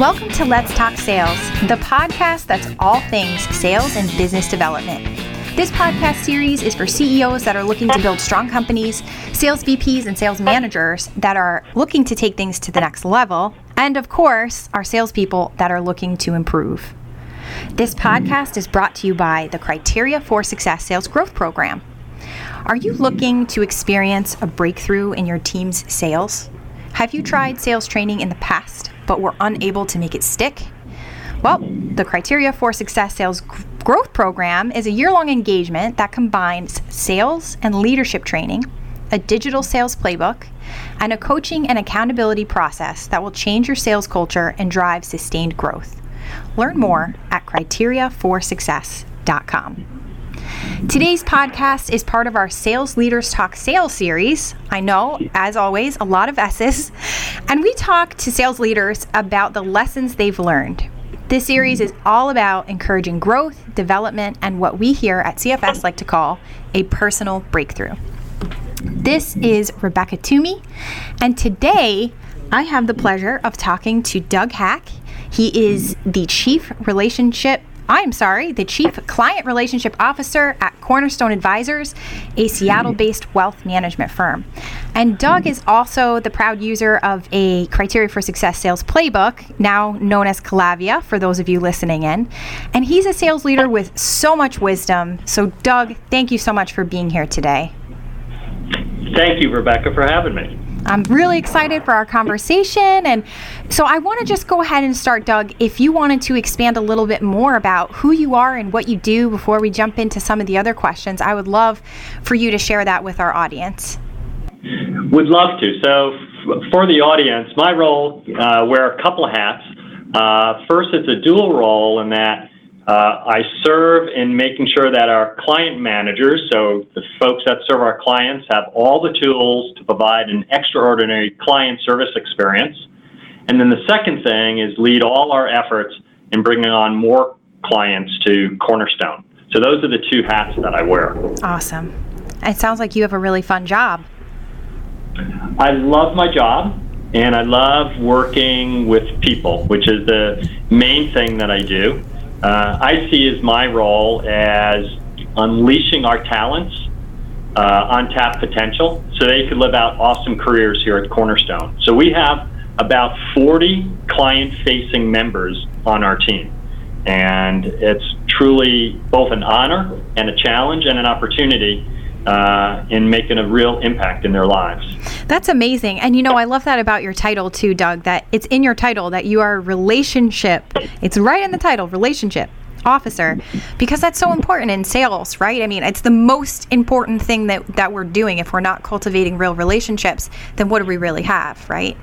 Welcome to Let's Talk Sales, the podcast that's all things sales and business development. This podcast series is for CEOs that are looking to build strong companies, sales VPs and sales managers that are looking to take things to the next level, and of course, our salespeople that are looking to improve. This podcast is brought to you by the Criteria for Success Sales Growth Program. Are you looking to experience a breakthrough in your team's sales? Have you tried sales training in the past but were unable to make it stick? Well, the Criteria for Success Sales Growth Program is a year long engagement that combines sales and leadership training, a digital sales playbook, and a coaching and accountability process that will change your sales culture and drive sustained growth. Learn more at criteriaforsuccess.com. Today's podcast is part of our Sales Leaders Talk Sales series. I know, as always, a lot of S's. And we talk to sales leaders about the lessons they've learned. This series is all about encouraging growth, development, and what we here at CFS like to call a personal breakthrough. This is Rebecca Toomey, and today I have the pleasure of talking to Doug Hack. He is the Chief Relationship I'm sorry, the Chief Client Relationship Officer at Cornerstone Advisors, a Seattle based wealth management firm. And Doug is also the proud user of a Criteria for Success sales playbook, now known as Calavia, for those of you listening in. And he's a sales leader with so much wisdom. So, Doug, thank you so much for being here today. Thank you, Rebecca, for having me. I'm really excited for our conversation. And so I want to just go ahead and start, Doug. If you wanted to expand a little bit more about who you are and what you do before we jump into some of the other questions, I would love for you to share that with our audience. Would love to. So, f- for the audience, my role uh, wear a couple of hats. Uh, first, it's a dual role in that uh, I serve in making sure that our client managers, so the folks that serve our clients, have all the tools to provide an extraordinary client service experience. And then the second thing is lead all our efforts in bringing on more clients to Cornerstone. So those are the two hats that I wear. Awesome. It sounds like you have a really fun job. I love my job and I love working with people, which is the main thing that I do. Uh, I see as my role as unleashing our talents, uh, untapped potential, so they could live out awesome careers here at Cornerstone. So we have about 40 client facing members on our team. And it's truly both an honor and a challenge and an opportunity uh, in making a real impact in their lives. That's amazing. And you know, I love that about your title too, Doug, that it's in your title that you are relationship. It's right in the title, relationship officer because that's so important in sales right i mean it's the most important thing that that we're doing if we're not cultivating real relationships then what do we really have right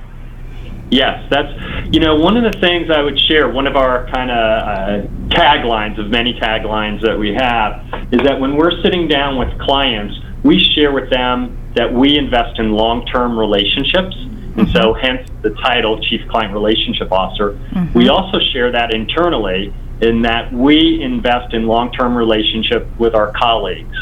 Yes, that's you know one of the things I would share. One of our kind of uh, taglines of many taglines that we have is that when we're sitting down with clients, we share with them that we invest in long-term relationships, mm-hmm. and so mm-hmm. hence the title Chief Client Relationship Officer. Mm-hmm. We also share that internally in that we invest in long-term relationship with our colleagues,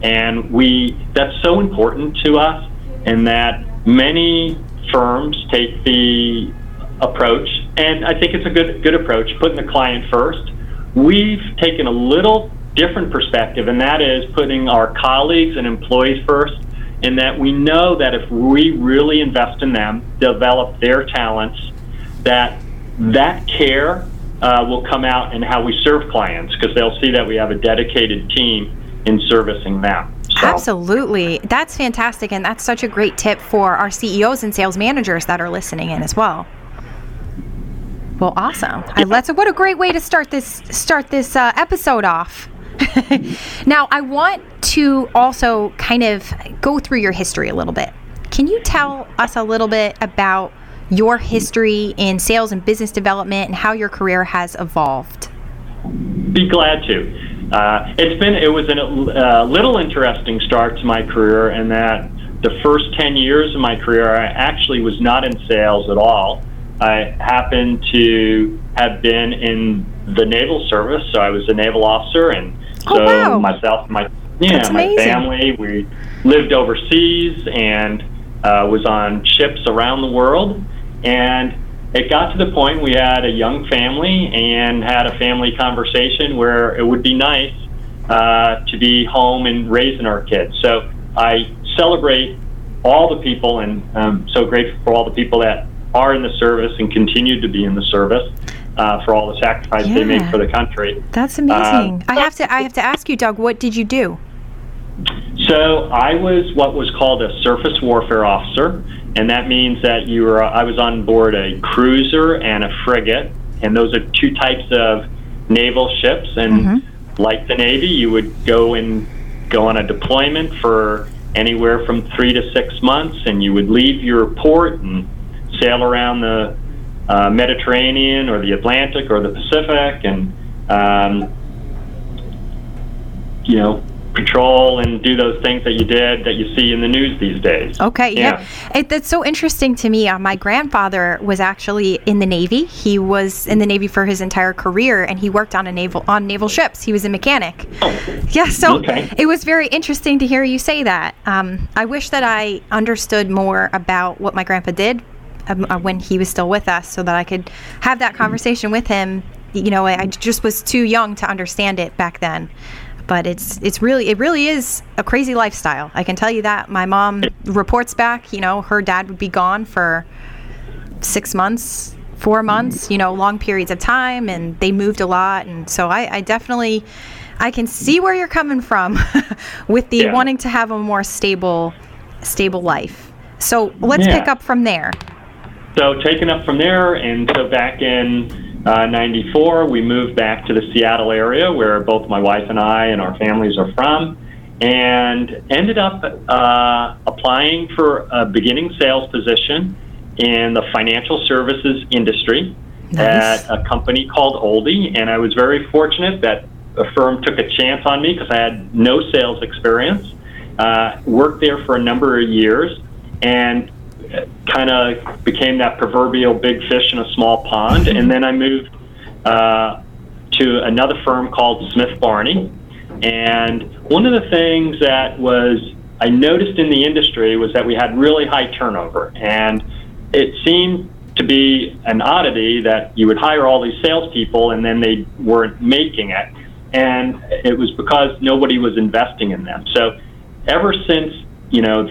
and we that's so important to us, and that many firms take the approach, and I think it's a good good approach, putting the client first. We've taken a little different perspective, and that is putting our colleagues and employees first. In that we know that if we really invest in them, develop their talents, that that care uh, will come out in how we serve clients because they'll see that we have a dedicated team in servicing them. So. Absolutely. That's fantastic. And that's such a great tip for our CEOs and sales managers that are listening in as well. Well, awesome. I, let's, what a great way to start this start this uh, episode off. now, I want to also kind of go through your history a little bit. Can you tell us a little bit about your history in sales and business development and how your career has evolved? Be glad to. Uh, it's been it was a uh, little interesting start to my career in that the first 10 years of my career I actually was not in sales at all. I happened to have been in the naval service, so I was a naval officer, and oh, so oh, wow. myself, my yeah, my family, we lived overseas and uh, was on ships around the world, and it got to the point we had a young family and had a family conversation where it would be nice uh, to be home and raising our kids. So I celebrate all the people and I'm so grateful for all the people that are in the service and continue to be in the service. Uh, for all the sacrifice yeah. they make for the country. That's amazing. Uh, I have to I have to ask you, Doug, what did you do? So I was what was called a surface warfare officer, and that means that you were. I was on board a cruiser and a frigate, and those are two types of naval ships. And mm-hmm. like the Navy, you would go and go on a deployment for anywhere from three to six months, and you would leave your port and sail around the uh, Mediterranean or the Atlantic or the Pacific, and um, you know patrol and do those things that you did that you see in the news these days. Okay, yeah. yeah. It, that's so interesting to me. Uh, my grandfather was actually in the Navy. He was in the Navy for his entire career, and he worked on a naval on naval ships. He was a mechanic. Oh. Yeah, so okay. it was very interesting to hear you say that. Um, I wish that I understood more about what my grandpa did um, uh, when he was still with us, so that I could have that conversation with him. You know, I, I just was too young to understand it back then but it's it's really it really is a crazy lifestyle. I can tell you that. My mom reports back, you know, her dad would be gone for 6 months, 4 mm-hmm. months, you know, long periods of time and they moved a lot and so I, I definitely I can see where you're coming from with the yeah. wanting to have a more stable stable life. So let's yeah. pick up from there. So taking up from there, and so back in uh, 94, we moved back to the Seattle area where both my wife and I and our families are from, and ended up uh, applying for a beginning sales position in the financial services industry nice. at a company called Olde. And I was very fortunate that a firm took a chance on me because I had no sales experience. Uh, worked there for a number of years and kind of became that proverbial big fish in a small pond. and then I moved uh, to another firm called Smith Barney. And one of the things that was I noticed in the industry was that we had really high turnover, and it seemed to be an oddity that you would hire all these salespeople and then they weren't making it, and it was because nobody was investing in them. So, ever since you know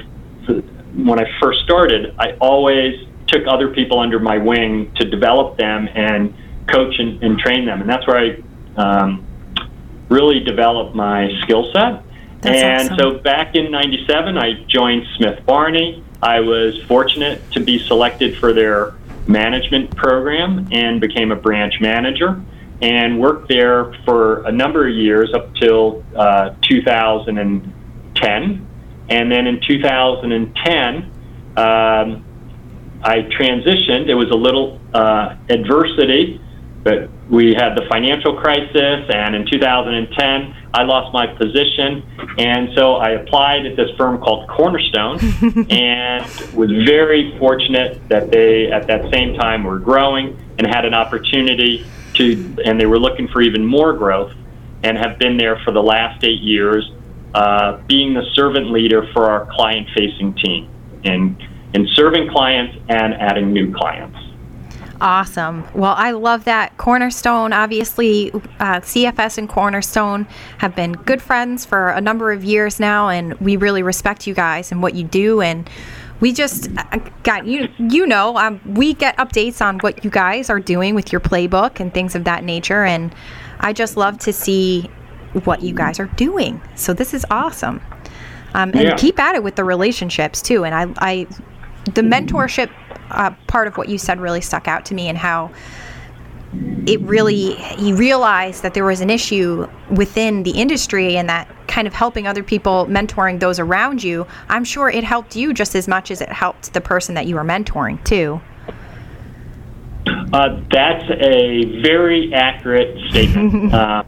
when I first started, I always took other people under my wing to develop them and coach and, and train them, and that's where I um, really developed my skill set. and awesome. so back in '97, I joined Smith Barney. I was fortunate to be selected for their management program and became a branch manager and worked there for a number of years up till uh, 2010 and then in 2010, um, I transitioned. It was a little uh, adversity, but we had the financial crisis, and in 2010, I lost my position, and so I applied at this firm called Cornerstone, and was very fortunate that they, at that same time, were growing and had an opportunity to, and they were looking for even more growth, and have been there for the last eight years uh, being the servant leader for our client facing team and in serving clients and adding new clients. Awesome. Well, I love that. Cornerstone, obviously, uh, CFS and Cornerstone have been good friends for a number of years now, and we really respect you guys and what you do. And we just uh, got you. You know, um, we get updates on what you guys are doing with your playbook and things of that nature. And I just love to see what you guys are doing. So this is awesome. Um, and yeah. keep at it with the relationships too. And I, I the mentorship uh, part of what you said really stuck out to me and how it really you realized that there was an issue within the industry and that kind of helping other people mentoring those around you i'm sure it helped you just as much as it helped the person that you were mentoring too uh, that's a very accurate statement. uh,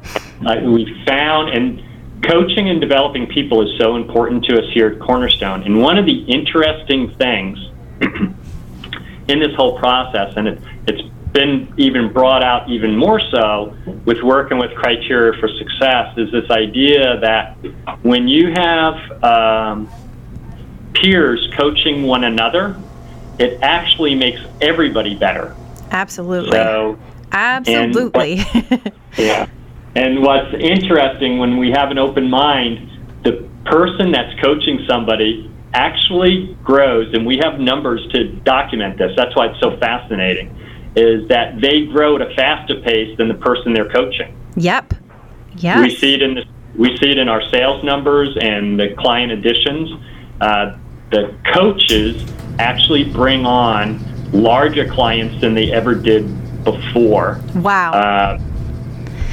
uh, we found, and coaching and developing people is so important to us here at Cornerstone. And one of the interesting things in this whole process, and it, it's been even brought out even more so with working with criteria for success, is this idea that when you have um, peers coaching one another, it actually makes everybody better Absolutely. So, Absolutely. What, yeah. And what's interesting when we have an open mind, the person that's coaching somebody actually grows, and we have numbers to document this. That's why it's so fascinating, is that they grow at a faster pace than the person they're coaching. Yep. Yeah. We see it in the, we see it in our sales numbers and the client additions. Uh, the coaches actually bring on larger clients than they ever did before. Wow. Uh,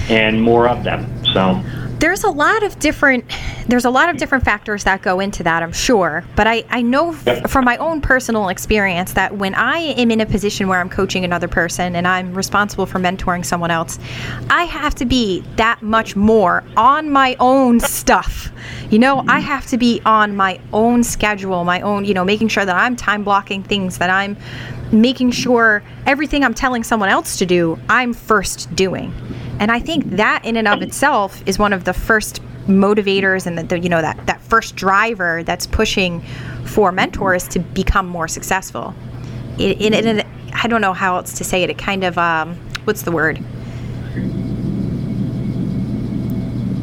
and more of them. So there's a lot of different there's a lot of different factors that go into that i'm sure but i, I know f- from my own personal experience that when i am in a position where i'm coaching another person and i'm responsible for mentoring someone else i have to be that much more on my own stuff you know i have to be on my own schedule my own you know making sure that i'm time blocking things that i'm making sure everything i'm telling someone else to do i'm first doing and I think that in and of itself is one of the first motivators and the, the, you know that that first driver that's pushing for mentors to become more successful. It, I don't know how else to say it. It kind of um, what's the word?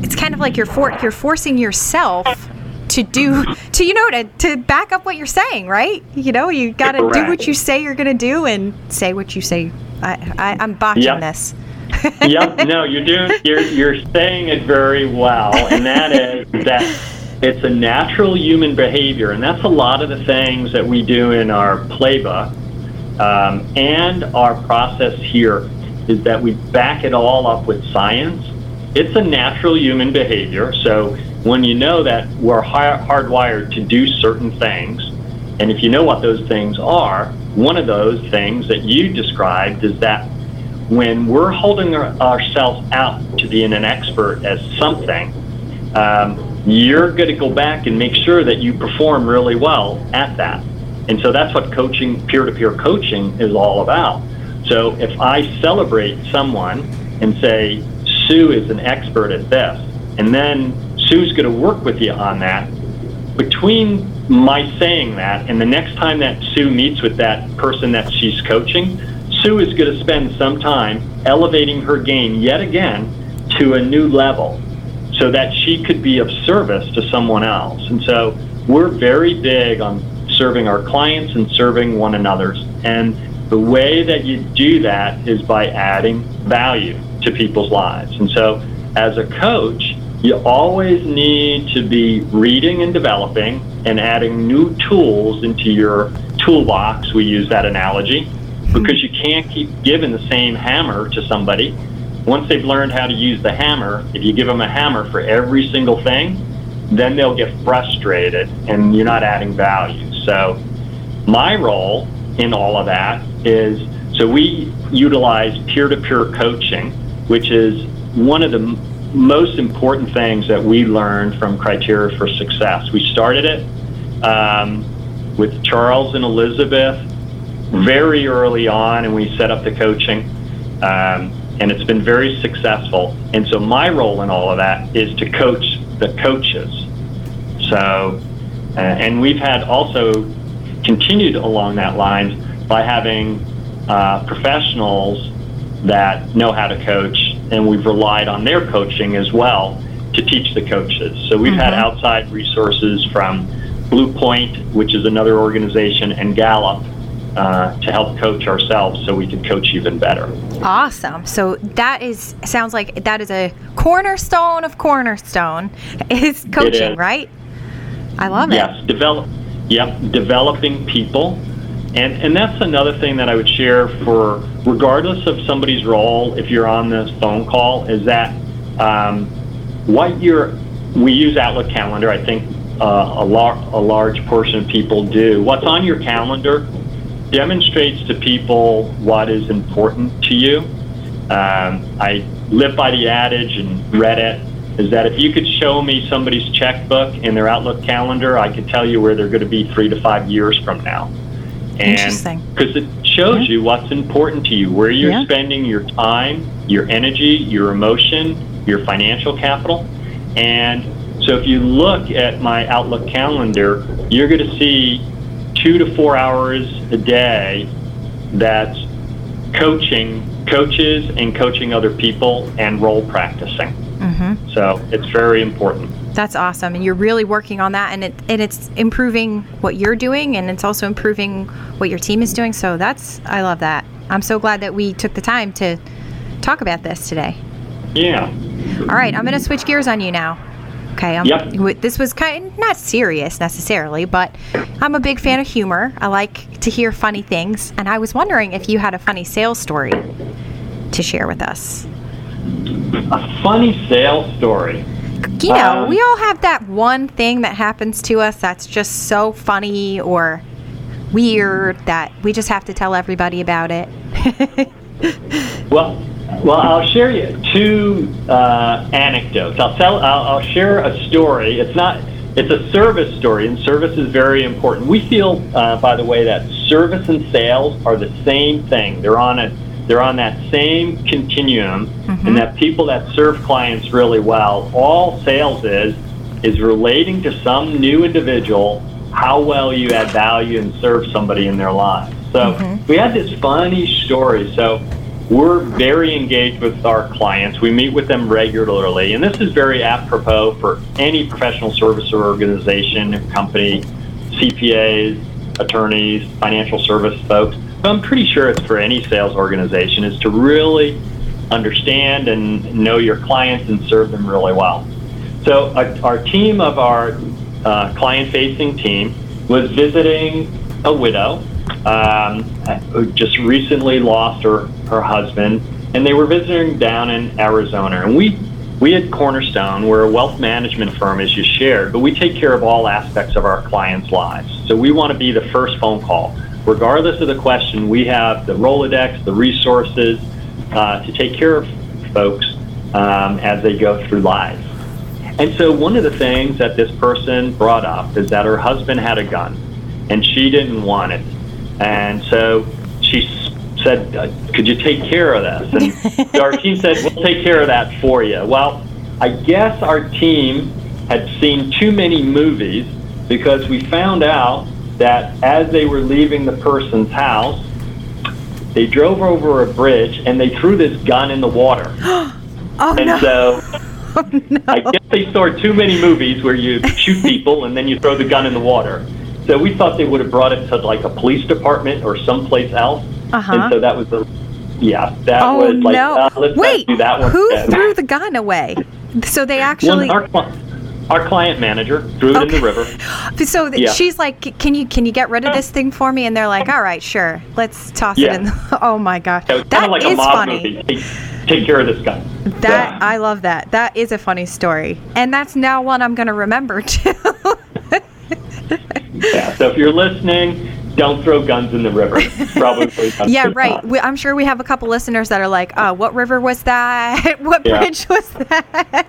It's kind of like you're for, you're forcing yourself to do to you know to, to back up what you're saying, right? You know, you got to do what you say you're going to do and say what you say. I, I am botching yep. this yep. No, you're doing. You're you're saying it very well, and that is that it's a natural human behavior, and that's a lot of the things that we do in our playbook um, and our process here is that we back it all up with science. It's a natural human behavior. So when you know that we're hardwired to do certain things, and if you know what those things are, one of those things that you described is that when we're holding our, ourselves out to being an expert as something, um, you're going to go back and make sure that you perform really well at that. And so that's what coaching, peer to peer coaching, is all about. So if I celebrate someone and say, Sue is an expert at this, and then Sue's going to work with you on that, between my saying that and the next time that Sue meets with that person that she's coaching, Sue is going to spend some time elevating her game yet again to a new level so that she could be of service to someone else. And so we're very big on serving our clients and serving one another's. And the way that you do that is by adding value to people's lives. And so as a coach, you always need to be reading and developing and adding new tools into your toolbox. We use that analogy because you can't keep giving the same hammer to somebody. Once they've learned how to use the hammer, if you give them a hammer for every single thing, then they'll get frustrated and you're not adding value. So, my role in all of that is so we utilize peer to peer coaching, which is one of the most important things that we learned from Criteria for Success. We started it um, with Charles and Elizabeth very early on, and we set up the coaching. Um, and it's been very successful. And so my role in all of that is to coach the coaches. So, uh, and we've had also continued along that lines by having uh, professionals that know how to coach, and we've relied on their coaching as well to teach the coaches. So we've mm-hmm. had outside resources from Blue Point, which is another organization, and Gallup uh, to help coach ourselves so we can coach even better. Awesome. So that is sounds like that is a cornerstone of cornerstone is coaching, is. right? I love yes, it. Yes, develop. Yep, developing people, and and that's another thing that I would share for regardless of somebody's role. If you're on this phone call, is that um, what you're we use Outlook Calendar. I think uh, a, lar- a large portion of people do. What's on your calendar demonstrates to people what is important to you. Um, I live by the adage and read it is that if you could show me somebody's checkbook and their Outlook calendar, I could tell you where they're going to be three to five years from now. And because it shows yeah. you what's important to you, where you're yeah. spending your time, your energy, your emotion, your financial capital. And so if you look at my Outlook calendar, you're going to see two to four hours a day that's coaching coaches and coaching other people and role practicing. Mm-hmm. So it's very important. That's awesome, and you're really working on that, and it and it's improving what you're doing, and it's also improving what your team is doing. So that's I love that. I'm so glad that we took the time to talk about this today. Yeah. All right, I'm going to switch gears on you now. Okay. Um, yep. This was kind of not serious necessarily, but I'm a big fan of humor. I like to hear funny things, and I was wondering if you had a funny sales story to share with us. A funny sales story. You know, um, we all have that one thing that happens to us that's just so funny or weird that we just have to tell everybody about it. well, well, I'll share you two uh, anecdotes. I'll tell. I'll, I'll share a story. It's not. It's a service story, and service is very important. We feel, uh, by the way, that service and sales are the same thing. They're on a. They're on that same continuum, mm-hmm. and that people that serve clients really well. All sales is is relating to some new individual how well you add value and serve somebody in their lives. So mm-hmm. we had this funny story. So we're very engaged with our clients. We meet with them regularly, and this is very apropos for any professional service organization, company, CPAs, attorneys, financial service folks. I'm pretty sure it's for any sales organization is to really understand and know your clients and serve them really well. So our, our team of our uh, client-facing team was visiting a widow um, who just recently lost her, her husband, and they were visiting down in Arizona. And we, we at Cornerstone, we're a wealth management firm, as you shared, but we take care of all aspects of our clients' lives. So we want to be the first phone call. Regardless of the question, we have the Rolodex, the resources uh, to take care of folks um, as they go through life. And so one of the things that this person brought up is that her husband had a gun and she didn't want it. And so she said, uh, Could you take care of this? And our team said, We'll take care of that for you. Well, I guess our team had seen too many movies because we found out that as they were leaving the person's house, they drove over a bridge and they threw this gun in the water. oh, and no. so oh, no. I guess they saw too many movies where you shoot people and then you throw the gun in the water. So we thought they would have brought it to like a police department or someplace else. Uh-huh. And so that was the, yeah, that oh, was like, no. uh, Wait, do that one. who then. threw the gun away? So they actually. Well, our, our client manager threw it okay. in the river. So yeah. she's like, "Can you can you get rid of this thing for me?" And they're like, "All right, sure. Let's toss yeah. it in." The, oh my gosh, yeah, that like is funny. Take, take, care of this guy. That I love that. That is a funny story, and that's now one I'm going to remember too. yeah. So if you're listening, don't throw guns in the river. Probably yeah, right. We, I'm sure we have a couple listeners that are like, "Oh, what river was that? what yeah. bridge was that?"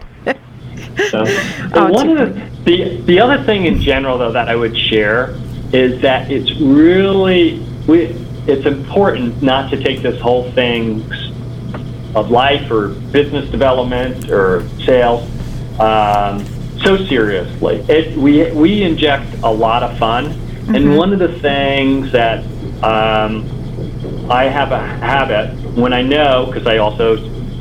So, oh, one of the, the the other thing in general, though, that I would share is that it's really we, it's important not to take this whole thing of life or business development or sales um, so seriously. It, we, we inject a lot of fun. Mm-hmm. And one of the things that um, I have a habit when I know, because I also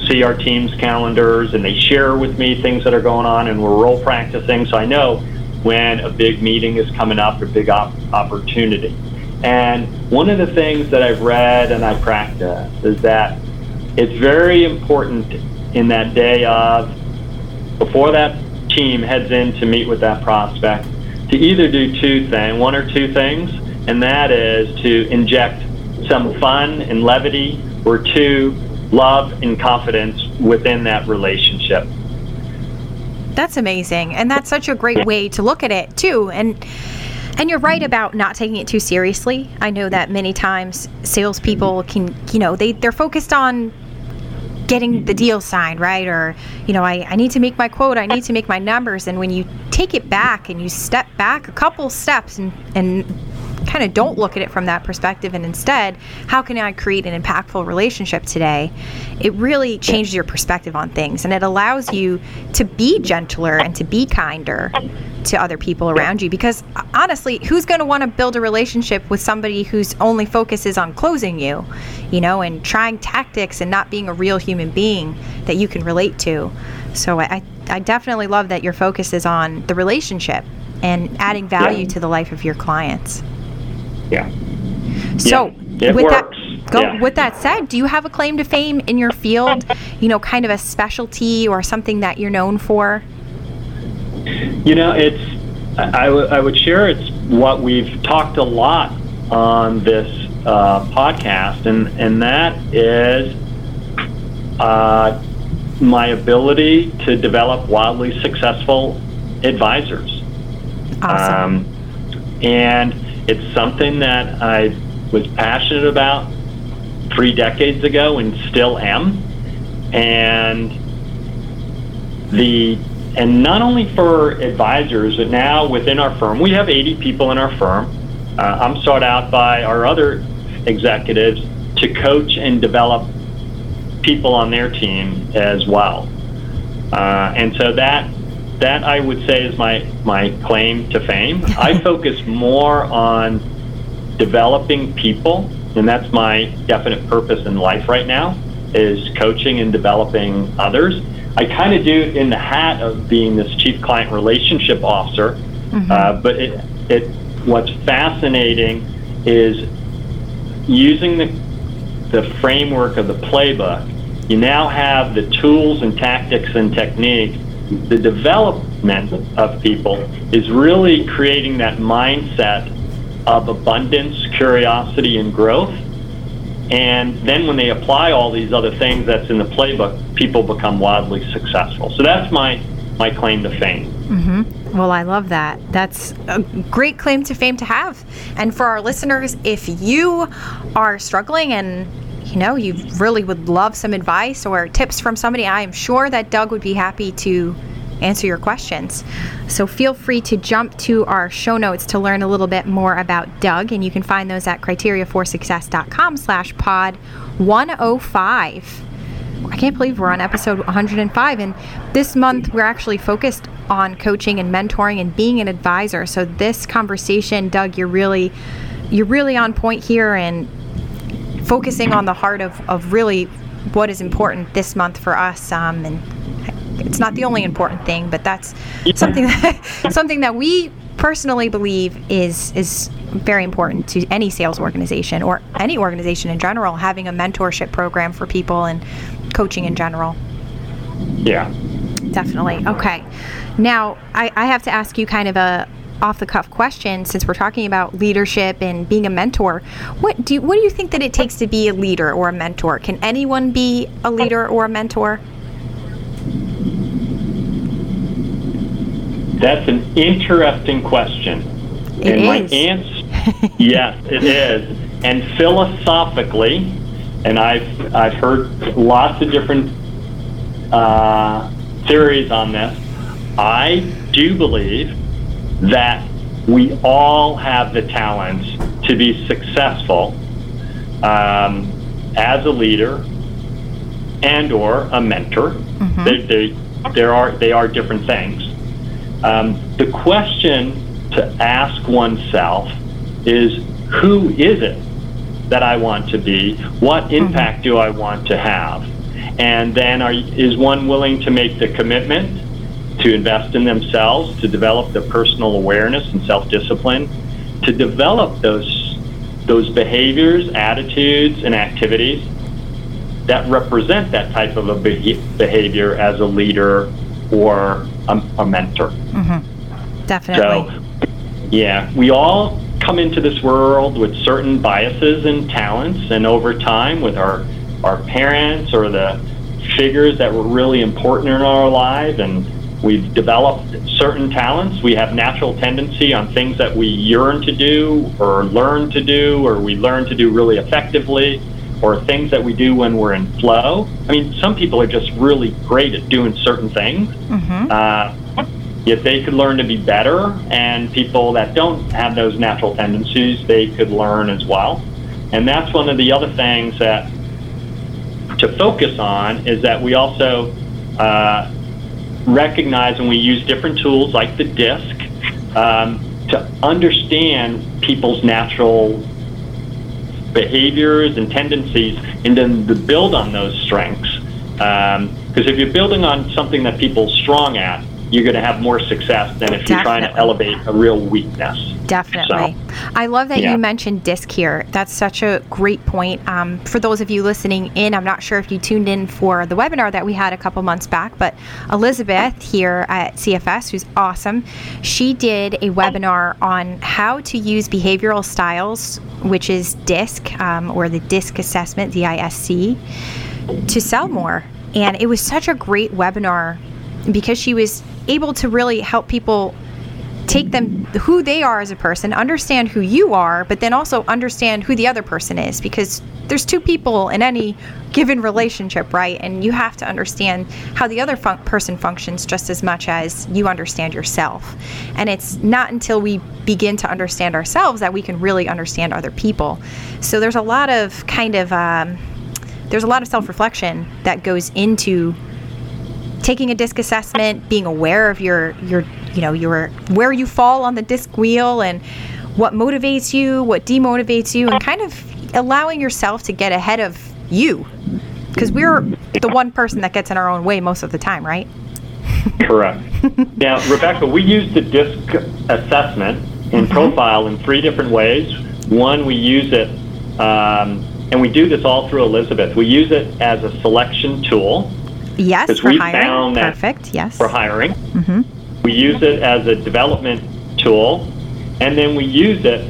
see our team's calendars and they share with me things that are going on and we're role practicing. So I know when a big meeting is coming up or big op- opportunity. And one of the things that I've read and I practice is that it's very important in that day of, before that team heads in to meet with that prospect to either do two things, one or two things, and that is to inject some fun and levity, or two, love and confidence within that relationship. That's amazing, and that's such a great way to look at it too. And and you're right about not taking it too seriously. I know that many times salespeople can, you know, they they're focused on getting the deal signed, right? Or, you know, I, I need to make my quote, I need to make my numbers. And when you take it back and you step back a couple steps and, and kind of don't look at it from that perspective and instead, how can I create an impactful relationship today? It really changes your perspective on things and it allows you to be gentler and to be kinder to other people around you because uh, honestly, who's going to want to build a relationship with somebody whose only focus is on closing you, you know, and trying tactics and not being a real human being that you can relate to? So I, I definitely love that your focus is on the relationship and adding value yeah. to the life of your clients. Yeah. So yeah, with works. that go yeah. with that said, do you have a claim to fame in your field? You know, kind of a specialty or something that you're known for? You know, it's I, w- I would share it's what we've talked a lot on this uh, podcast, and and that is uh, my ability to develop wildly successful advisors. Awesome. Um, and it's something that I was passionate about three decades ago and still am. And the and not only for advisors, but now within our firm, we have 80 people in our firm. Uh, I'm sought out by our other executives to coach and develop people on their team as well. Uh, and so that that I would say is my my claim to fame. I focus more on developing people, and that's my definite purpose in life right now is coaching and developing others. I kind of do it in the hat of being this chief client relationship officer, mm-hmm. uh, but it it what's fascinating is using the the framework of the playbook. You now have the tools and tactics and techniques the development of people is really creating that mindset of abundance, curiosity, and growth. And then when they apply all these other things that's in the playbook, people become wildly successful. So that's my, my claim to fame. Mm-hmm. Well, I love that. That's a great claim to fame to have. And for our listeners, if you are struggling and you know, you really would love some advice or tips from somebody, I am sure that Doug would be happy to answer your questions. So feel free to jump to our show notes to learn a little bit more about Doug, and you can find those at criteriaforsuccess.com slash pod 105. I can't believe we're on episode 105, and this month we're actually focused on coaching and mentoring and being an advisor. So this conversation, Doug, you're really you're really on point here and focusing on the heart of, of really what is important this month for us. Um, and it's not the only important thing, but that's something that something that we personally believe is is very important to any sales organization or any organization in general. Having a mentorship program for people and coaching in general. Yeah. Definitely. Okay. Now I, I have to ask you kind of a off the cuff question since we're talking about leadership and being a mentor what do you, what do you think that it takes to be a leader or a mentor? Can anyone be a leader or a mentor? That's an interesting question. It and is. my answer yes it is. And philosophically and i've i've heard lots of different uh, theories on this i do believe that we all have the talents to be successful um, as a leader and or a mentor. Mm-hmm. They, they, there are, they are different things. Um, the question to ask oneself is who is it that I want to be? What mm-hmm. impact mm-hmm. do I want to have? And then are, is one willing to make the commitment to invest in themselves, to develop their personal awareness and self-discipline, to develop those those behaviors, attitudes, and activities that represent that type of a behavior as a leader or a, a mentor. Mm-hmm. Definitely. So, yeah, we all come into this world with certain biases and talents, and over time, with our our parents or the figures that were really important in our life and We've developed certain talents. We have natural tendency on things that we yearn to do or learn to do or we learn to do really effectively or things that we do when we're in flow. I mean, some people are just really great at doing certain things. Mm-hmm. Uh, yet they could learn to be better, and people that don't have those natural tendencies, they could learn as well. And that's one of the other things that to focus on is that we also uh, recognize when we use different tools like the DISC um, to understand people's natural behaviors and tendencies and then to build on those strengths. Because um, if you're building on something that people are strong at, you're going to have more success than if you're trying to elevate a real weakness. Definitely. So, I love that yeah. you mentioned DISC here. That's such a great point. Um, for those of you listening in, I'm not sure if you tuned in for the webinar that we had a couple months back, but Elizabeth here at CFS, who's awesome, she did a webinar on how to use behavioral styles, which is DISC um, or the DISC assessment, D I S C, to sell more. And it was such a great webinar because she was able to really help people take them who they are as a person, understand who you are, but then also understand who the other person is because there's two people in any given relationship, right? And you have to understand how the other fun- person functions just as much as you understand yourself. And it's not until we begin to understand ourselves that we can really understand other people. So there's a lot of kind of um, there's a lot of self-reflection that goes into taking a DISC assessment, being aware of your your you know your where you fall on the DISC wheel and what motivates you, what demotivates you, and kind of allowing yourself to get ahead of you, because we're the one person that gets in our own way most of the time, right? Correct. now, Rebecca, we use the DISC assessment and mm-hmm. profile in three different ways. One, we use it, um, and we do this all through Elizabeth. We use it as a selection tool Yes, for hiring. Perfect. Yes. For hiring. Mm-hmm. We use it as a development tool, and then we use it,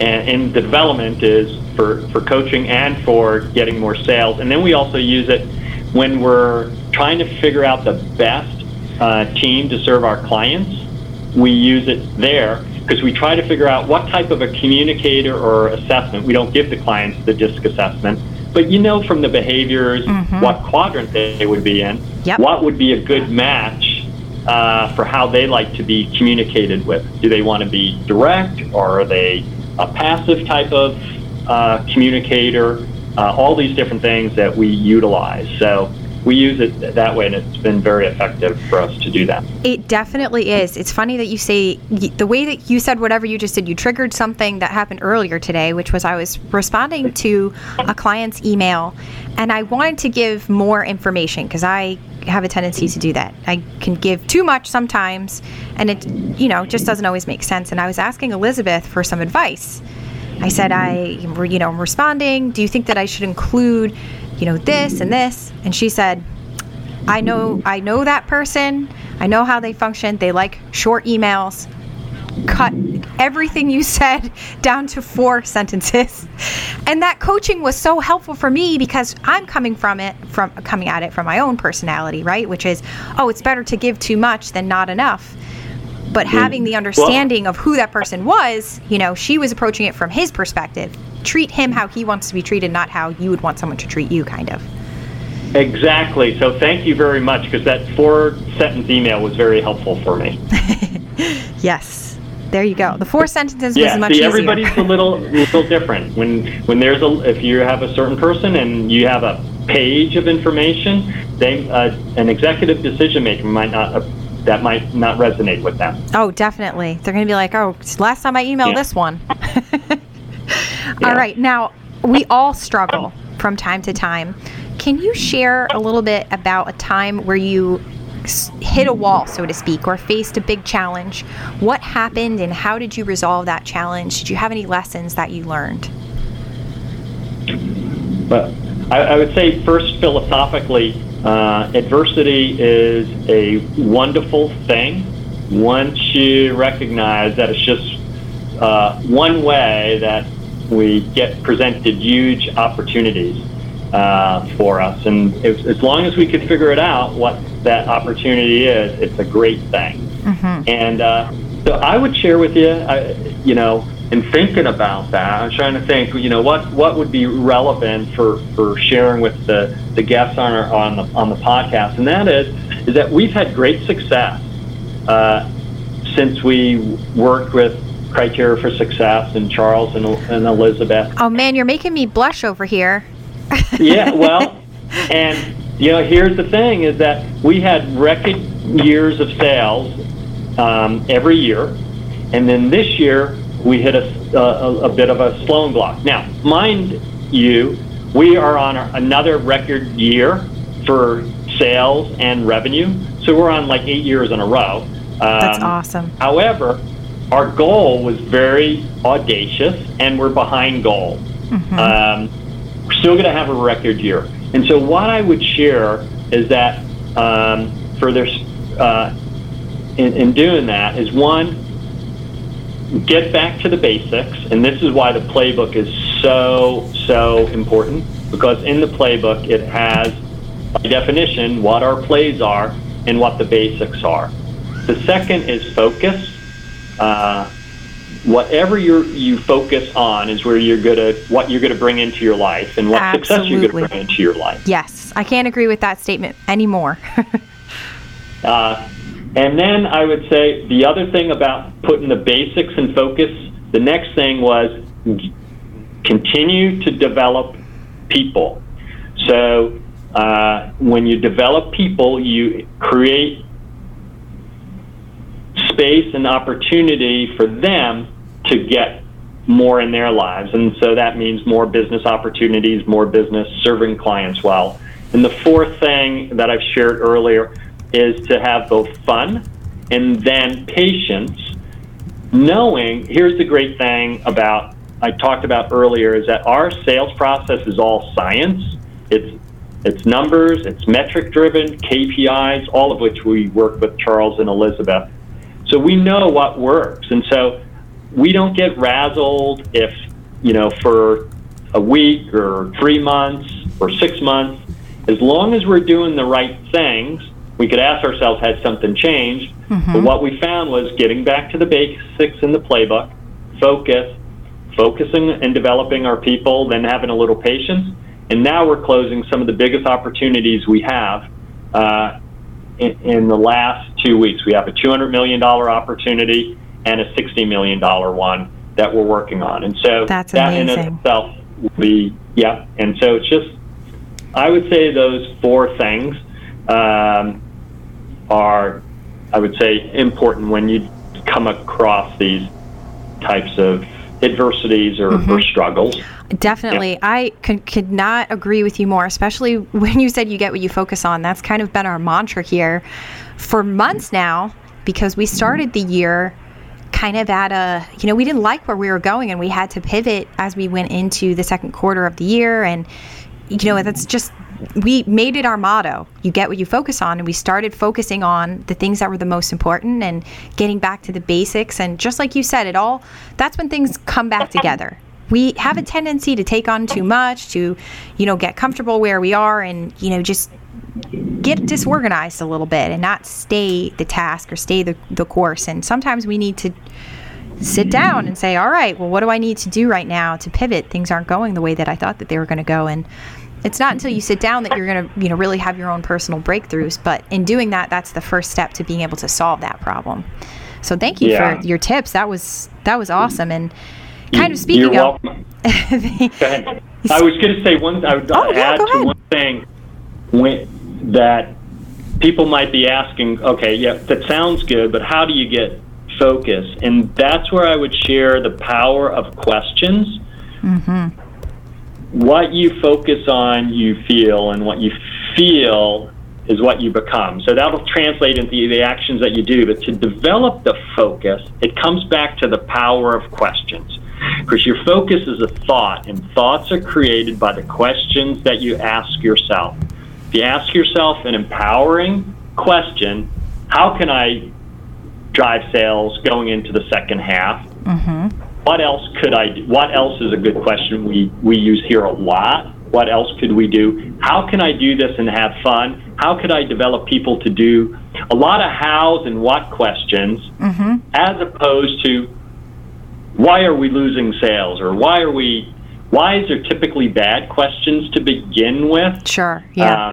and in the development is for, for coaching and for getting more sales. And then we also use it when we're trying to figure out the best uh, team to serve our clients. We use it there because we try to figure out what type of a communicator or assessment. We don't give the clients the DISC assessment but you know from the behaviors mm-hmm. what quadrant they would be in, yep. what would be a good match uh, for how they like to be communicated with. Do they want to be direct or are they a passive type of uh, communicator? Uh, all these different things that we utilize. So we use it that way, and it's been very effective for us to do that. It definitely is. It's funny that you say the way that you said whatever you just did, you triggered something that happened earlier today, which was I was responding to a client's email, and I wanted to give more information because I have a tendency to do that. I can give too much sometimes, and it, you know, just doesn't always make sense. And I was asking Elizabeth for some advice. I said, I, you know, I'm responding. Do you think that I should include you know, this and this. And she said, I know, I know that person. I know how they function. They like short emails. Cut everything you said down to four sentences. And that coaching was so helpful for me because I'm coming from it from coming at it from my own personality, right? Which is, oh, it's better to give too much than not enough. But mm. having the understanding of who that person was, you know, she was approaching it from his perspective treat him how he wants to be treated, not how you would want someone to treat you, kind of. Exactly. So thank you very much because that four sentence email was very helpful for me. yes. There you go. The four sentences yeah, was much see, easier. everybody's a little little different. When when there's a if you have a certain person and you have a page of information, they uh, an executive decision maker might not uh, that might not resonate with them. Oh, definitely. They're going to be like, "Oh, last time I emailed yeah. this one." Yeah. All right. Now, we all struggle from time to time. Can you share a little bit about a time where you hit a wall, so to speak, or faced a big challenge? What happened and how did you resolve that challenge? Did you have any lessons that you learned? Well, I, I would say, first, philosophically, uh, adversity is a wonderful thing once you recognize that it's just uh, one way that we get presented huge opportunities uh, for us. And if, as long as we could figure it out what that opportunity is, it's a great thing. Mm-hmm. And uh, so I would share with you, I, you know, in thinking about that, I'm trying to think, you know, what, what would be relevant for, for sharing with the, the guests on, our, on, the, on the podcast. And that is, is that we've had great success uh, since we worked with Criteria for Success and Charles and, and Elizabeth. Oh man, you're making me blush over here. yeah, well, and you know, here's the thing: is that we had record years of sales um, every year, and then this year we hit a, a, a bit of a slowing block. Now, mind you, we are on another record year for sales and revenue, so we're on like eight years in a row. Um, That's awesome. However, our goal was very audacious, and we're behind goal. Mm-hmm. Um, we're still going to have a record year. And so, what I would share is that um, for this, uh, in, in doing that, is one, get back to the basics. And this is why the playbook is so, so important because in the playbook, it has, by definition, what our plays are and what the basics are. The second is focus. Uh, whatever you you focus on is where you're gonna what you're gonna bring into your life and what Absolutely. success you're gonna bring into your life. Yes, I can't agree with that statement anymore. uh, and then I would say the other thing about putting the basics in focus. The next thing was continue to develop people. So uh, when you develop people, you create space and opportunity for them to get more in their lives. And so that means more business opportunities, more business serving clients well. And the fourth thing that I've shared earlier is to have both fun and then patience, knowing here's the great thing about I talked about earlier is that our sales process is all science. It's it's numbers, it's metric driven, KPIs, all of which we work with Charles and Elizabeth. So we know what works. And so we don't get razzled if, you know, for a week or three months or six months, as long as we're doing the right things, we could ask ourselves, has something changed? Mm-hmm. But what we found was getting back to the basics in the playbook, focus, focusing and developing our people, then having a little patience. And now we're closing some of the biggest opportunities we have uh, in, in the last two weeks. We have a $200 million opportunity and a $60 million one that we're working on. And so That's that in itself will be, yeah. And so it's just, I would say those four things um, are, I would say, important when you come across these types of adversities or, mm-hmm. or struggles. Definitely. Yeah. I could, could not agree with you more, especially when you said you get what you focus on. That's kind of been our mantra here for months now because we started the year kind of at a, you know, we didn't like where we were going and we had to pivot as we went into the second quarter of the year. And, you know, that's just, we made it our motto you get what you focus on. And we started focusing on the things that were the most important and getting back to the basics. And just like you said, it all, that's when things come back together we have a tendency to take on too much, to, you know, get comfortable where we are and, you know, just get disorganized a little bit and not stay the task or stay the, the course. And sometimes we need to sit down and say, all right, well, what do I need to do right now to pivot? Things aren't going the way that I thought that they were going to go. And it's not until you sit down that you're going to, you know, really have your own personal breakthroughs. But in doing that, that's the first step to being able to solve that problem. So thank you yeah. for your tips. That was that was awesome. And kind of speaking You're of. Welcome. I was going to say one. I would oh, add yeah, to one thing when, that people might be asking. Okay, yeah, that sounds good, but how do you get focus? And that's where I would share the power of questions. Mm-hmm. What you focus on, you feel, and what you feel is what you become. So that'll translate into the actions that you do. But to develop the focus, it comes back to the power of questions. Because your focus is a thought, and thoughts are created by the questions that you ask yourself. If you ask yourself an empowering question, how can I drive sales going into the second half? Mm-hmm. What else could I do? What else is a good question we, we use here a lot? What else could we do? How can I do this and have fun? How could I develop people to do a lot of hows and what questions mm-hmm. as opposed to why are we losing sales? Or why are we why is there typically bad questions to begin with? Sure yeah. Uh,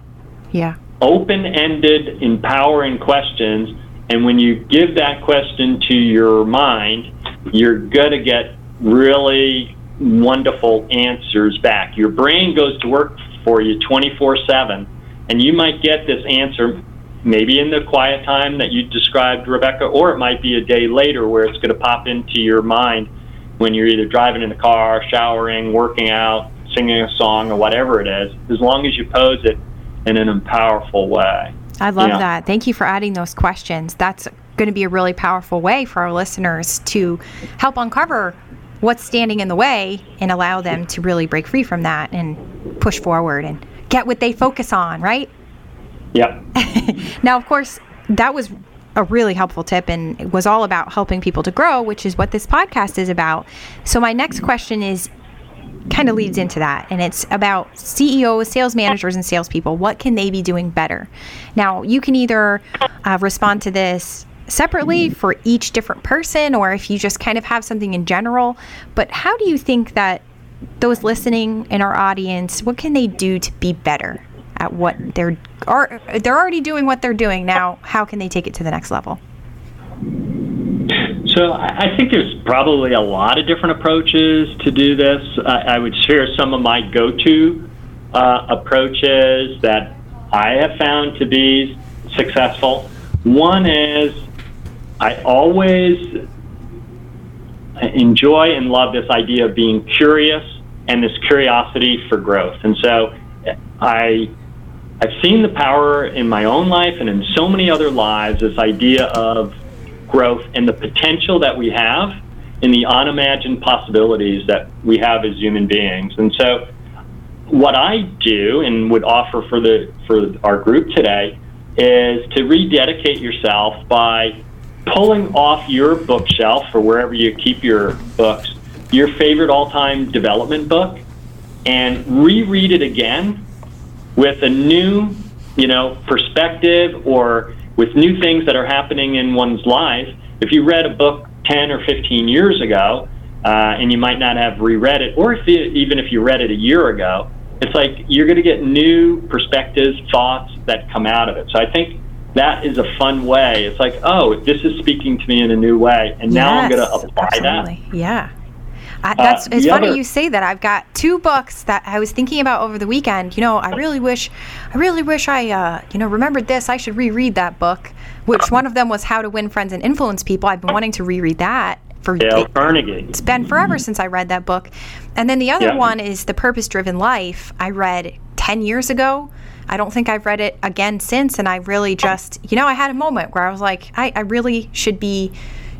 yeah. open-ended empowering questions And when you give that question to your mind, you're going to get really wonderful answers back. Your brain goes to work for you 24 7, and you might get this answer maybe in the quiet time that you described, Rebecca, or it might be a day later where it's going to pop into your mind when you're either driving in the car, showering, working out, singing a song, or whatever it is, as long as you pose it in an powerful way. I love yeah. that. Thank you for adding those questions. That's going to be a really powerful way for our listeners to help uncover what's standing in the way and allow them to really break free from that and push forward and get what they focus on, right? Yeah. now, of course, that was a really helpful tip and it was all about helping people to grow, which is what this podcast is about. So, my next question is kind of leads into that, and it's about CEOs, sales managers, and salespeople. What can they be doing better? Now, you can either uh, respond to this separately for each different person, or if you just kind of have something in general. But how do you think that those listening in our audience, what can they do to be better at what they're are they're already doing what they're doing now? How can they take it to the next level? So I think there's probably a lot of different approaches to do this. I would share some of my go-to uh, approaches that I have found to be successful. One is I always enjoy and love this idea of being curious and this curiosity for growth. And so I I've seen the power in my own life and in so many other lives this idea of growth and the potential that we have in the unimagined possibilities that we have as human beings. And so what I do and would offer for the for our group today is to rededicate yourself by pulling off your bookshelf or wherever you keep your books, your favorite all time development book, and reread it again with a new, you know, perspective or with new things that are happening in one's life. If you read a book 10 or 15 years ago, uh, and you might not have reread it, or if you, even if you read it a year ago, it's like you're going to get new perspectives, thoughts that come out of it. So I think that is a fun way. It's like, oh, this is speaking to me in a new way, and now yes, I'm going to apply absolutely. that. Yeah. I, that's uh, it's funny other, you say that. I've got two books that I was thinking about over the weekend. You know, I really wish, I really wish I, uh, you know, remembered this. I should reread that book. Which one of them was How to Win Friends and Influence People. I've been wanting to reread that for Dale Carnegie. It's been forever since I read that book. And then the other yeah. one is The Purpose Driven Life. I read ten years ago. I don't think I've read it again since. And I really just, you know, I had a moment where I was like, I, I really should be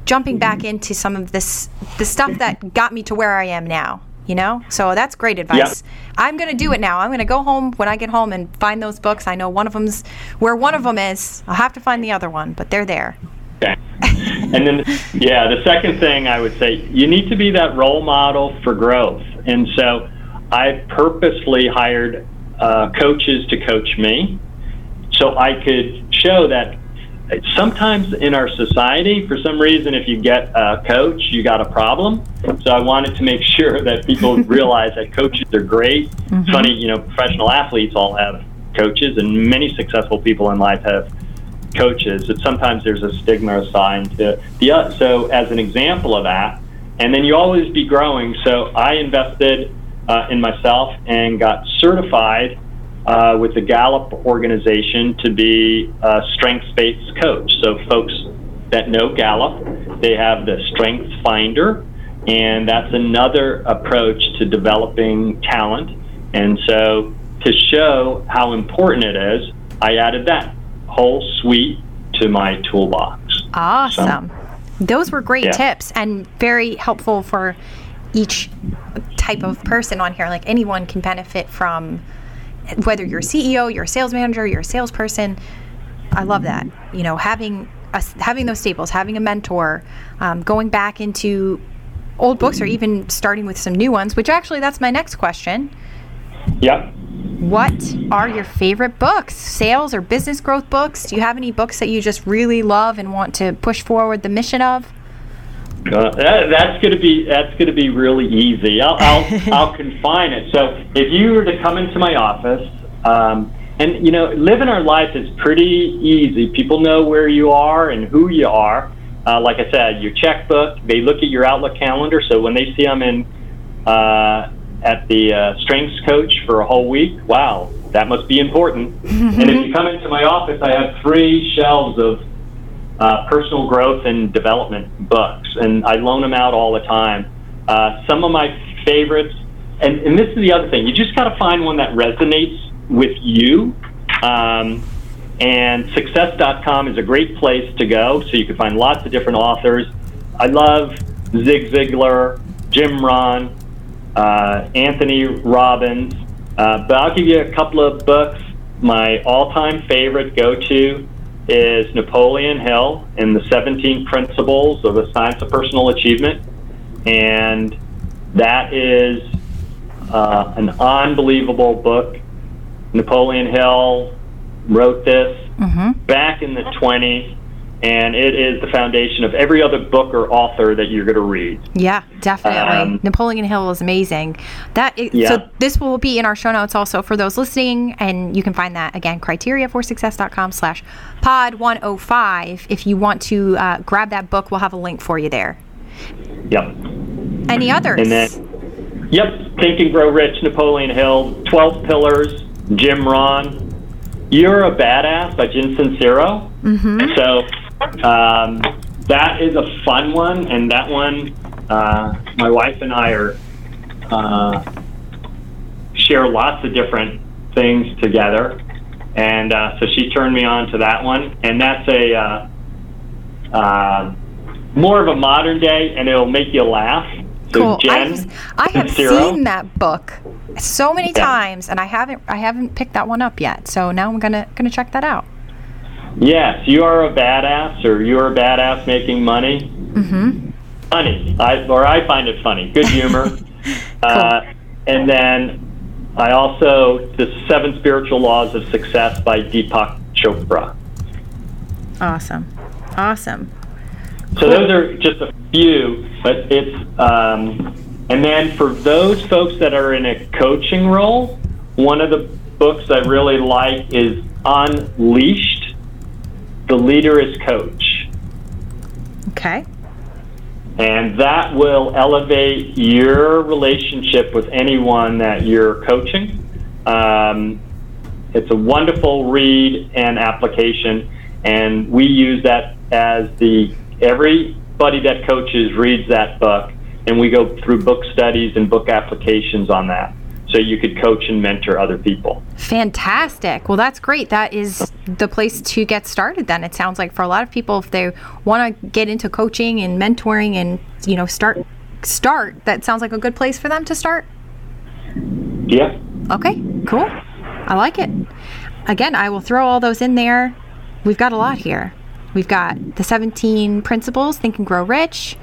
jumping back into some of this, the stuff that got me to where I am now. You know, so that's great advice. I'm going to do it now. I'm going to go home when I get home and find those books. I know one of them's where one of them is. I'll have to find the other one, but they're there. Okay. and then, yeah, the second thing I would say, you need to be that role model for growth. And so I purposely hired uh, coaches to coach me so I could show that sometimes in our society, for some reason, if you get a coach, you got a problem. So I wanted to make sure that people realize that coaches are great. Mm-hmm. Funny, you know, professional athletes all have coaches, and many successful people in life have coaches. But sometimes there's a stigma assigned to the. Uh, so as an example of that, and then you always be growing. So I invested uh, in myself and got certified uh, with the Gallup organization to be a strengths based coach. So, folks that know Gallup, they have the Strengths Finder, and that's another approach to developing talent. And so, to show how important it is, I added that whole suite to my toolbox. Awesome. So, Those were great yeah. tips and very helpful for each type of person on here. Like anyone can benefit from whether you're a CEO, you're a sales manager, you're a salesperson. I love that. You know, having a, having those staples, having a mentor, um, going back into old books or even starting with some new ones. Which actually, that's my next question. Yeah. What are your favorite books? Sales or business growth books? Do you have any books that you just really love and want to push forward the mission of? Uh, that, that's going to be that's going to be really easy. I'll I'll, I'll confine it. So if you were to come into my office, um, and you know, living our life is pretty easy. People know where you are and who you are. Uh, like I said, your checkbook. They look at your Outlook calendar, so when they see I'm in uh, at the uh, strengths coach for a whole week, wow, that must be important. and if you come into my office, I have three shelves of uh, personal growth and development books, and I loan them out all the time. Uh, some of my favorites, and, and this is the other thing, you just got to find one that resonates with you. Um, and success.com is a great place to go, so you can find lots of different authors. I love Zig Ziglar, Jim Rohn, uh, Anthony Robbins, uh, but I'll give you a couple of books. My all time favorite go to is Napoleon Hill and the 17 Principles of the Science of Personal Achievement. And that is uh, an unbelievable book. Napoleon Hill wrote this mm-hmm. back in the 20s, and it is the foundation of every other book or author that you're going to read. Yeah, definitely. Um, Napoleon Hill is amazing. That is, yeah. so this will be in our show notes also for those listening, and you can find that again criteriaforsuccess.com slash pod 105. If you want to uh, grab that book, we'll have a link for you there. Yep. Any others? And then, yep, Think and Grow Rich, Napoleon Hill, 12 Pillars, Jim Rohn, You're a Badass by Jen Sincero. Mm-hmm. So um, that is a fun one, and that one, uh, my wife and I are uh, share lots of different things together, and uh, so she turned me on to that one, and that's a uh, uh, more of a modern day, and it'll make you laugh. So cool. Jen, I, I have seen that book so many yeah. times, and I haven't I haven't picked that one up yet. So now I'm gonna gonna check that out. Yes, you are a badass, or you're a badass making money. Mm-hmm. Funny, I, or I find it funny. Good humor. cool. uh, and then I also the Seven Spiritual Laws of Success by Deepak Chopra. Awesome, awesome. So those are just a few, but it's um, and then for those folks that are in a coaching role, one of the books I really like is Unleashed. The leader is coach. Okay. And that will elevate your relationship with anyone that you're coaching. Um, it's a wonderful read and application, and we use that as the everybody that coaches reads that book, and we go through book studies and book applications on that. So you could coach and mentor other people. Fantastic. Well, that's great. That is the place to get started. Then it sounds like for a lot of people, if they want to get into coaching and mentoring and you know start start, that sounds like a good place for them to start. Yeah. Okay. Cool. I like it. Again, I will throw all those in there. We've got a lot here. We've got the 17 principles, Think and Grow Rich.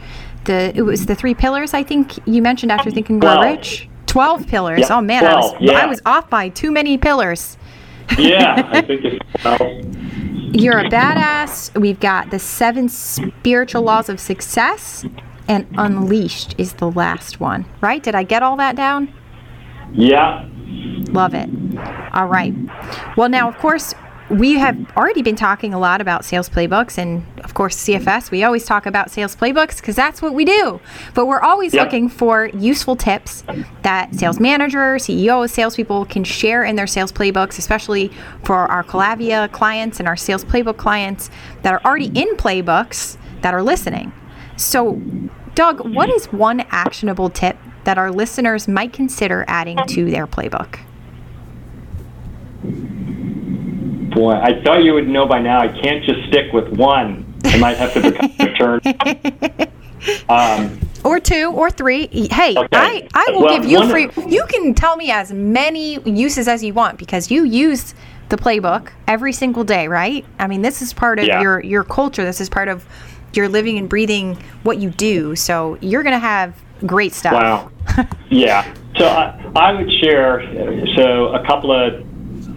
The it was the three pillars I think you mentioned after Think and Grow Rich. 12 pillars. Yeah, oh man, 12, I was yeah. I was off by too many pillars. yeah, I think it's You're a badass. We've got the seven spiritual laws of success and unleashed is the last one. Right? Did I get all that down? Yeah. Love it. All right. Well, now, of course, we have already been talking a lot about sales playbooks and of course cfs we always talk about sales playbooks because that's what we do. But we're always yep. looking for useful tips that sales managers ceos salespeople can share in their sales playbooks especially for our calavia clients and our sales playbook clients that are already in playbooks that are listening. So doug what is one actionable tip that our listeners might consider adding to their playbook Boy, I thought you would know by now. I can't just stick with one. I might have to become a. Um, or two or three. Hey, okay. I, I will well, give you free. You can tell me as many uses as you want because you use the playbook every single day, right? I mean, this is part of yeah. your your culture. This is part of your living and breathing what you do. So you're going to have great stuff. Wow. yeah. So I, I would share so a couple of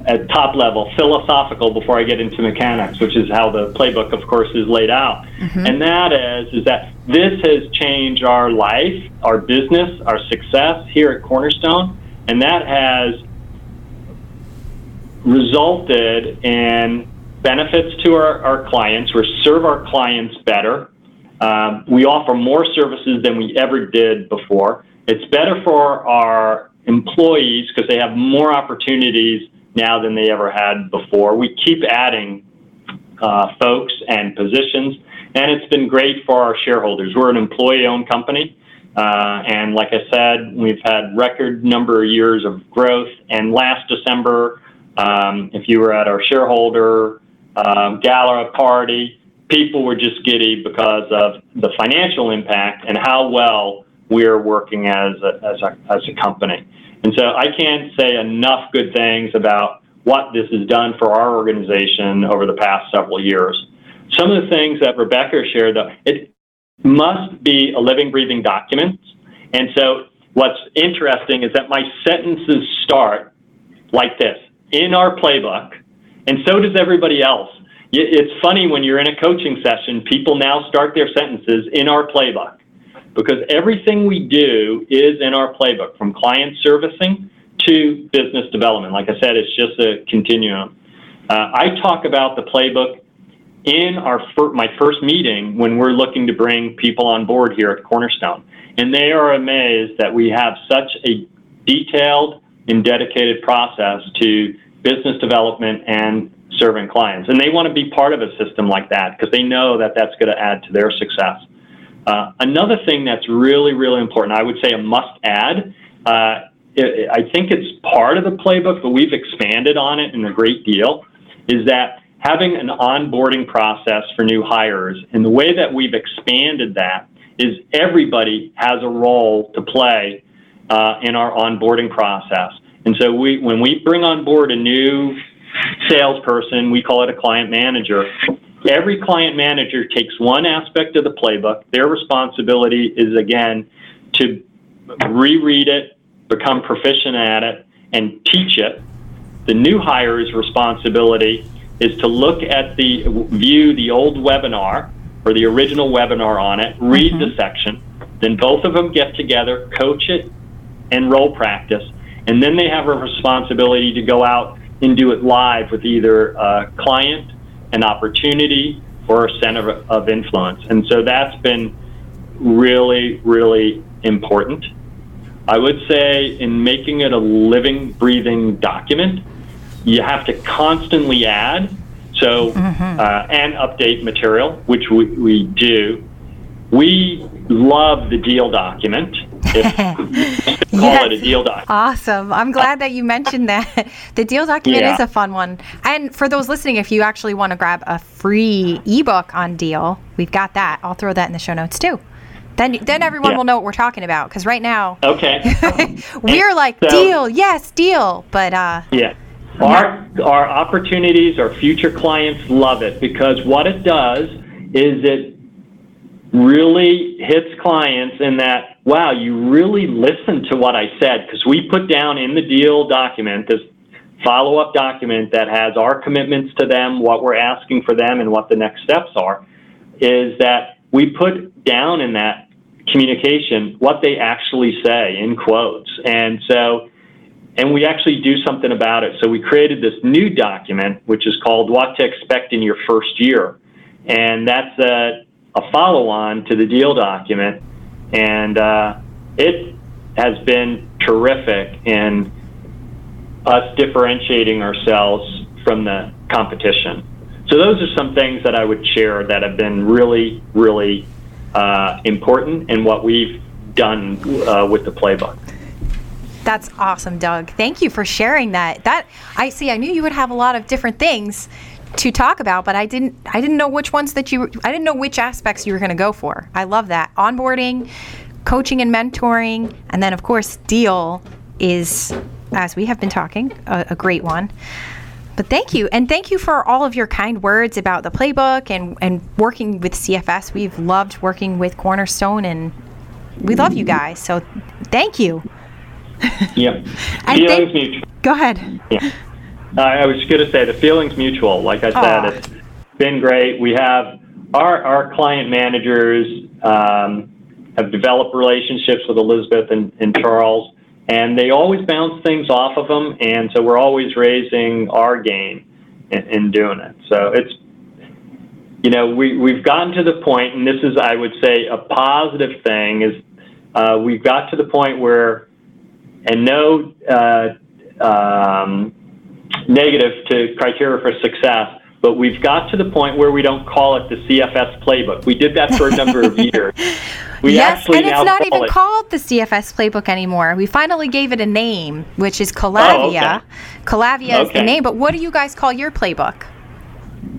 at top level, philosophical before I get into mechanics, which is how the playbook, of course, is laid out. Mm-hmm. And that is, is that this has changed our life, our business, our success here at Cornerstone, and that has resulted in benefits to our, our clients. We serve our clients better. Um, we offer more services than we ever did before. It's better for our employees because they have more opportunities now than they ever had before. We keep adding uh, folks and positions, and it's been great for our shareholders. We're an employee-owned company, uh, and like I said, we've had record number of years of growth. And last December, um, if you were at our shareholder um, gala party, people were just giddy because of the financial impact and how well we're working as a, as a, as a company. And so I can't say enough good things about what this has done for our organization over the past several years. Some of the things that Rebecca shared, though, it must be a living, breathing document. And so what's interesting is that my sentences start like this in our playbook, and so does everybody else. It's funny when you're in a coaching session, people now start their sentences in our playbook because everything we do is in our playbook from client servicing to business development. Like I said, it's just a continuum. Uh, I talk about the playbook in our fir- my first meeting when we're looking to bring people on board here at Cornerstone, and they are amazed that we have such a detailed and dedicated process to business development and serving clients. And they want to be part of a system like that because they know that that's going to add to their success. Uh, another thing that's really, really important, I would say a must add, uh, it, I think it's part of the playbook, but we've expanded on it in a great deal, is that having an onboarding process for new hires. And the way that we've expanded that is everybody has a role to play uh, in our onboarding process. And so we, when we bring on board a new salesperson, we call it a client manager. Every client manager takes one aspect of the playbook. Their responsibility is, again, to reread it, become proficient at it, and teach it. The new hire's responsibility is to look at the view the old webinar or the original webinar on it, read mm-hmm. the section, then both of them get together, coach it, and role practice, and then they have a responsibility to go out and do it live with either a client, an opportunity, or a center of influence. And so that's been really, really important. I would say in making it a living, breathing document, you have to constantly add so mm-hmm. uh, and update material, which we, we do. We love the deal document. If call yes. it a deal document. Awesome. I'm glad that you mentioned that. The deal document yeah. is a fun one. And for those listening, if you actually want to grab a free ebook on deal, we've got that. I'll throw that in the show notes too. Then, then everyone yeah. will know what we're talking about. Because right now, okay, we're like so, deal, yes, deal. But uh, yeah, our, our opportunities, our future clients love it because what it does is it really hits clients in that, wow, you really listened to what I said because we put down in the deal document this follow up document that has our commitments to them, what we're asking for them, and what the next steps are. Is that we put down in that communication what they actually say in quotes. And so and we actually do something about it. So we created this new document, which is called What to Expect in Your First Year. And that's a, a follow on to the deal document. And uh, it has been terrific in us differentiating ourselves from the competition. So those are some things that I would share that have been really, really uh, important in what we've done uh, with the playbook. That's awesome, Doug. Thank you for sharing that. That I see. I knew you would have a lot of different things to talk about, but I didn't. I didn't know which ones that you. I didn't know which aspects you were going to go for. I love that onboarding, coaching and mentoring, and then of course deal is, as we have been talking, a, a great one. But thank you. And thank you for all of your kind words about the playbook and, and working with CFS. We've loved working with Cornerstone and we love you guys. So thank you. Yep. Yeah. Go ahead. Yeah. Uh, I was going to say the feelings mutual. Like I said, it's been great. We have our our client managers um, have developed relationships with Elizabeth and, and Charles, and they always bounce things off of them, and so we're always raising our game in, in doing it. So it's you know we we've gotten to the point, and this is I would say a positive thing is uh, we've got to the point where, and no uh, um, negative to criteria for success but we've got to the point where we don't call it the CFS playbook. We did that for a number of years. We yes, and it's not even it. called the CFS playbook anymore. We finally gave it a name, which is Calavia. Oh, okay. Calavia okay. is the name, but what do you guys call your playbook?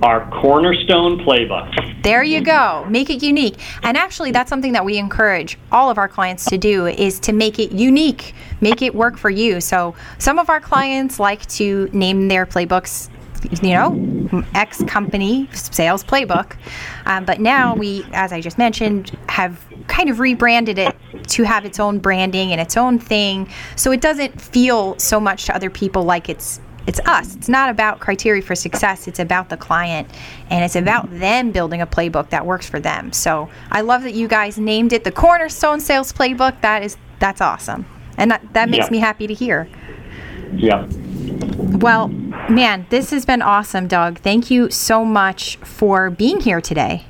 Our cornerstone playbook. There you go. Make it unique. And actually that's something that we encourage all of our clients to do is to make it unique, make it work for you. So some of our clients like to name their playbooks you know, X company sales playbook. Um, but now we, as I just mentioned, have kind of rebranded it to have its own branding and its own thing. So it doesn't feel so much to other people like it's it's us. It's not about criteria for success. It's about the client and it's about them building a playbook that works for them. So I love that you guys named it the Cornerstone Sales Playbook. That is that's awesome. And that, that makes yeah. me happy to hear. Yeah. Well, man, this has been awesome, Doug. Thank you so much for being here today.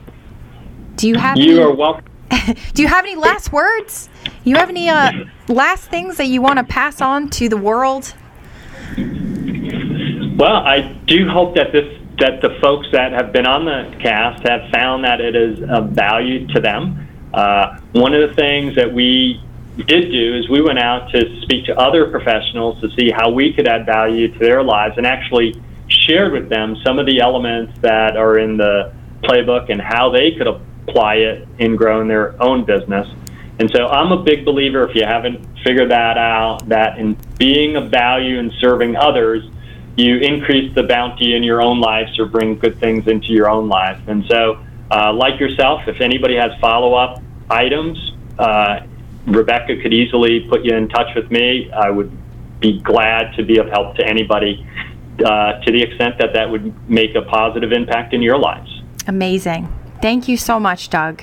Do you have You any, are welcome. do you have any last words? You have any uh, last things that you want to pass on to the world? Well, I do hope that this that the folks that have been on the cast have found that it is of value to them. Uh, one of the things that we did do is we went out to speak to other professionals to see how we could add value to their lives and actually shared with them some of the elements that are in the playbook and how they could apply it in growing their own business. And so I'm a big believer, if you haven't figured that out, that in being of value and serving others, you increase the bounty in your own lives or bring good things into your own life. And so, uh, like yourself, if anybody has follow up items, uh, Rebecca could easily put you in touch with me. I would be glad to be of help to anybody uh, to the extent that that would make a positive impact in your lives. Amazing. Thank you so much, Doug.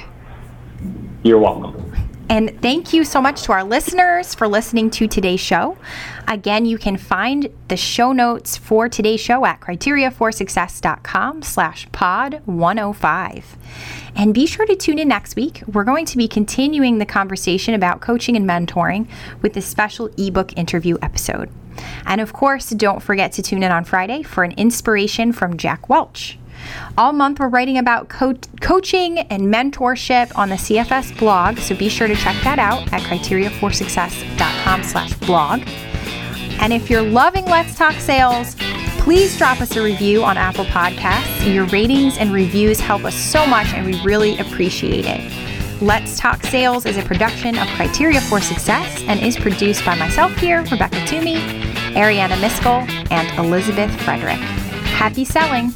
You're welcome. And thank you so much to our listeners for listening to today's show. Again, you can find the show notes for today's show at criteriaforsuccess.com slash pod 105. And be sure to tune in next week. We're going to be continuing the conversation about coaching and mentoring with this special ebook interview episode. And of course, don't forget to tune in on Friday for an inspiration from Jack Welch. All month, we're writing about co- coaching and mentorship on the CFS blog, so be sure to check that out at criteriaforsuccess.com slash blog. And if you're loving Let's Talk Sales, please drop us a review on Apple Podcasts. Your ratings and reviews help us so much, and we really appreciate it. Let's Talk Sales is a production of Criteria for Success and is produced by myself here, Rebecca Toomey, Ariana Miskell, and Elizabeth Frederick. Happy selling!